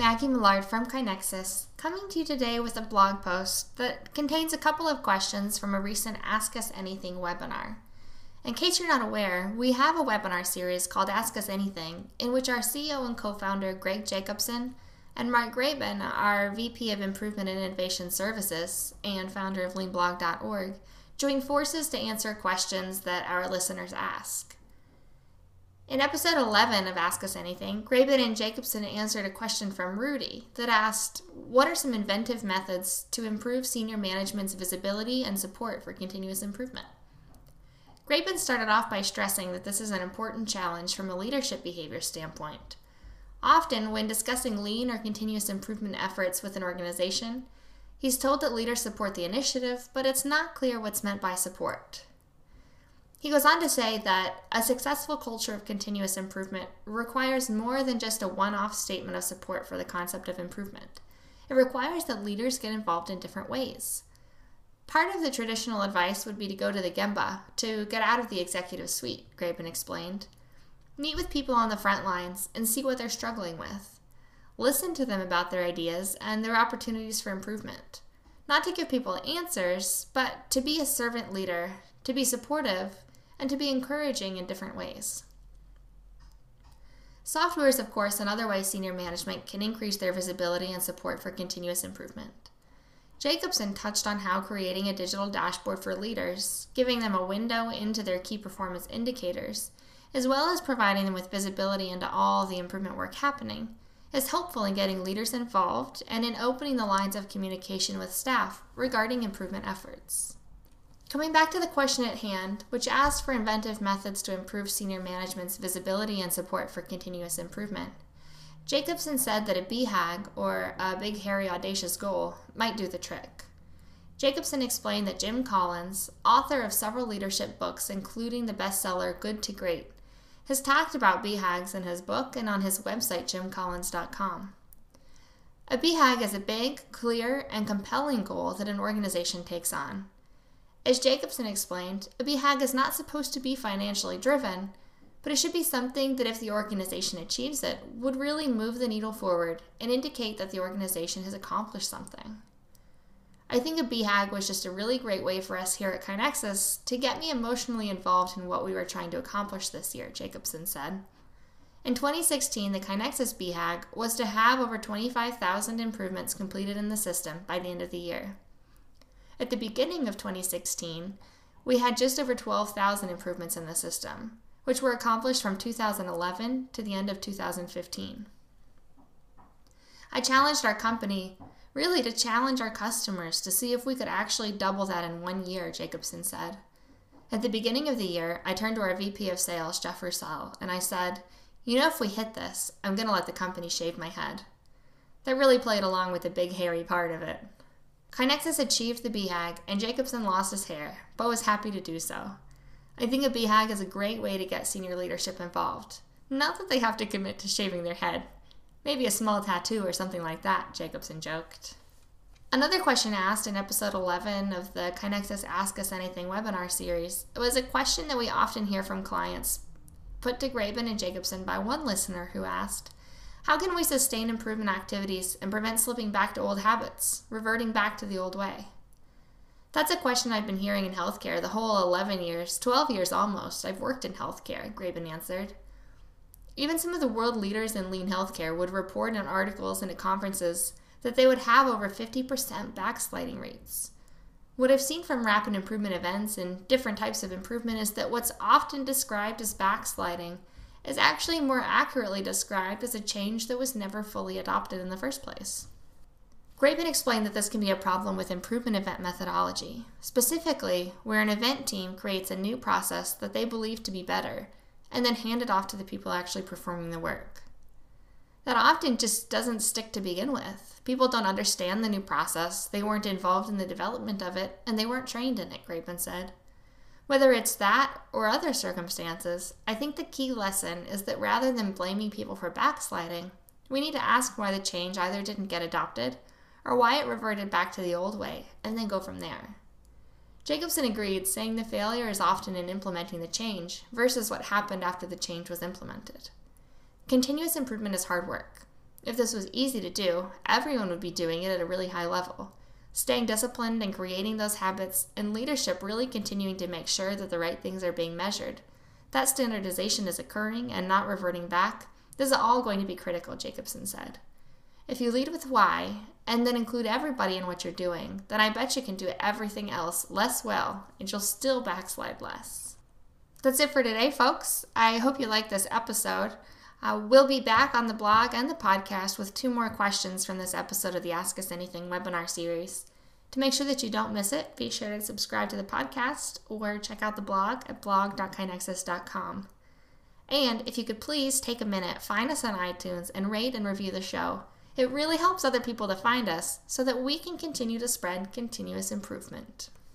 Maggie Millard from KaiNexus, coming to you today with a blog post that contains a couple of questions from a recent Ask Us Anything webinar. In case you're not aware, we have a webinar series called Ask Us Anything, in which our CEO and co founder Greg Jacobson and Mark Graban, our VP of Improvement and Innovation Services and founder of leanblog.org, join forces to answer questions that our listeners ask. In episode 11 of Ask Us Anything, Graban and Jacobson answered a question from Rudy that asked What are some inventive methods to improve senior management's visibility and support for continuous improvement? Graban started off by stressing that this is an important challenge from a leadership behavior standpoint. Often, when discussing lean or continuous improvement efforts with an organization, he's told that leaders support the initiative, but it's not clear what's meant by support. He goes on to say that a successful culture of continuous improvement requires more than just a one off statement of support for the concept of improvement. It requires that leaders get involved in different ways. Part of the traditional advice would be to go to the Gemba, to get out of the executive suite, Graban explained. Meet with people on the front lines and see what they're struggling with. Listen to them about their ideas and their opportunities for improvement. Not to give people answers, but to be a servant leader, to be supportive, and to be encouraging in different ways. Software is, of course, another way senior management can increase their visibility and support for continuous improvement. Jacobson touched on how creating a digital dashboard for leaders, giving them a window into their key performance indicators, as well as providing them with visibility into all the improvement work happening, is helpful in getting leaders involved and in opening the lines of communication with staff regarding improvement efforts. Coming back to the question at hand, which asked for inventive methods to improve senior management's visibility and support for continuous improvement, Jacobson said that a BHAG, or a big, hairy, audacious goal, might do the trick. Jacobson explained that Jim Collins, author of several leadership books, including the bestseller Good to Great, has talked about BHAGs in his book and on his website, jimcollins.com. A BHAG is a big, clear, and compelling goal that an organization takes on. As Jacobson explained, a BHAG is not supposed to be financially driven, but it should be something that, if the organization achieves it, would really move the needle forward and indicate that the organization has accomplished something. I think a BHAG was just a really great way for us here at KaiNexus to get me emotionally involved in what we were trying to accomplish this year, Jacobson said. In 2016, the KaiNexus BHAG was to have over 25,000 improvements completed in the system by the end of the year. At the beginning of 2016, we had just over 12,000 improvements in the system, which were accomplished from 2011 to the end of 2015. I challenged our company really to challenge our customers to see if we could actually double that in one year, Jacobson said. At the beginning of the year, I turned to our VP of sales, Jeff Russell, and I said, You know, if we hit this, I'm going to let the company shave my head. That really played along with the big, hairy part of it. KaiNexus achieved the BHAG, and Jacobson lost his hair, but was happy to do so. I think a BHAG is a great way to get senior leadership involved. Not that they have to commit to shaving their head. Maybe a small tattoo or something like that, Jacobson joked. Another question asked in episode 11 of the KaiNexus Ask Us Anything webinar series was a question that we often hear from clients put to Graban and Jacobson by one listener who asked, how can we sustain improvement activities and prevent slipping back to old habits, reverting back to the old way? That's a question I've been hearing in healthcare the whole 11 years, 12 years almost, I've worked in healthcare, Graban answered. Even some of the world leaders in lean healthcare would report in articles and at conferences that they would have over 50% backsliding rates. What I've seen from rapid improvement events and different types of improvement is that what's often described as backsliding is actually more accurately described as a change that was never fully adopted in the first place. Graban explained that this can be a problem with improvement event methodology, specifically where an event team creates a new process that they believe to be better and then hand it off to the people actually performing the work. That often just doesn't stick to begin with. People don't understand the new process, they weren't involved in the development of it, and they weren't trained in it, Graban said. Whether it's that or other circumstances, I think the key lesson is that rather than blaming people for backsliding, we need to ask why the change either didn't get adopted or why it reverted back to the old way, and then go from there. Jacobson agreed, saying the failure is often in implementing the change versus what happened after the change was implemented. Continuous improvement is hard work. If this was easy to do, everyone would be doing it at a really high level. Staying disciplined and creating those habits, and leadership really continuing to make sure that the right things are being measured. That standardization is occurring and not reverting back. This is all going to be critical, Jacobson said. If you lead with why and then include everybody in what you're doing, then I bet you can do everything else less well and you'll still backslide less. That's it for today, folks. I hope you liked this episode. Uh, we'll be back on the blog and the podcast with two more questions from this episode of the Ask Us Anything webinar series. To make sure that you don't miss it, be sure to subscribe to the podcast or check out the blog at blog.kainexus.com. And if you could please take a minute, find us on iTunes, and rate and review the show. It really helps other people to find us so that we can continue to spread continuous improvement.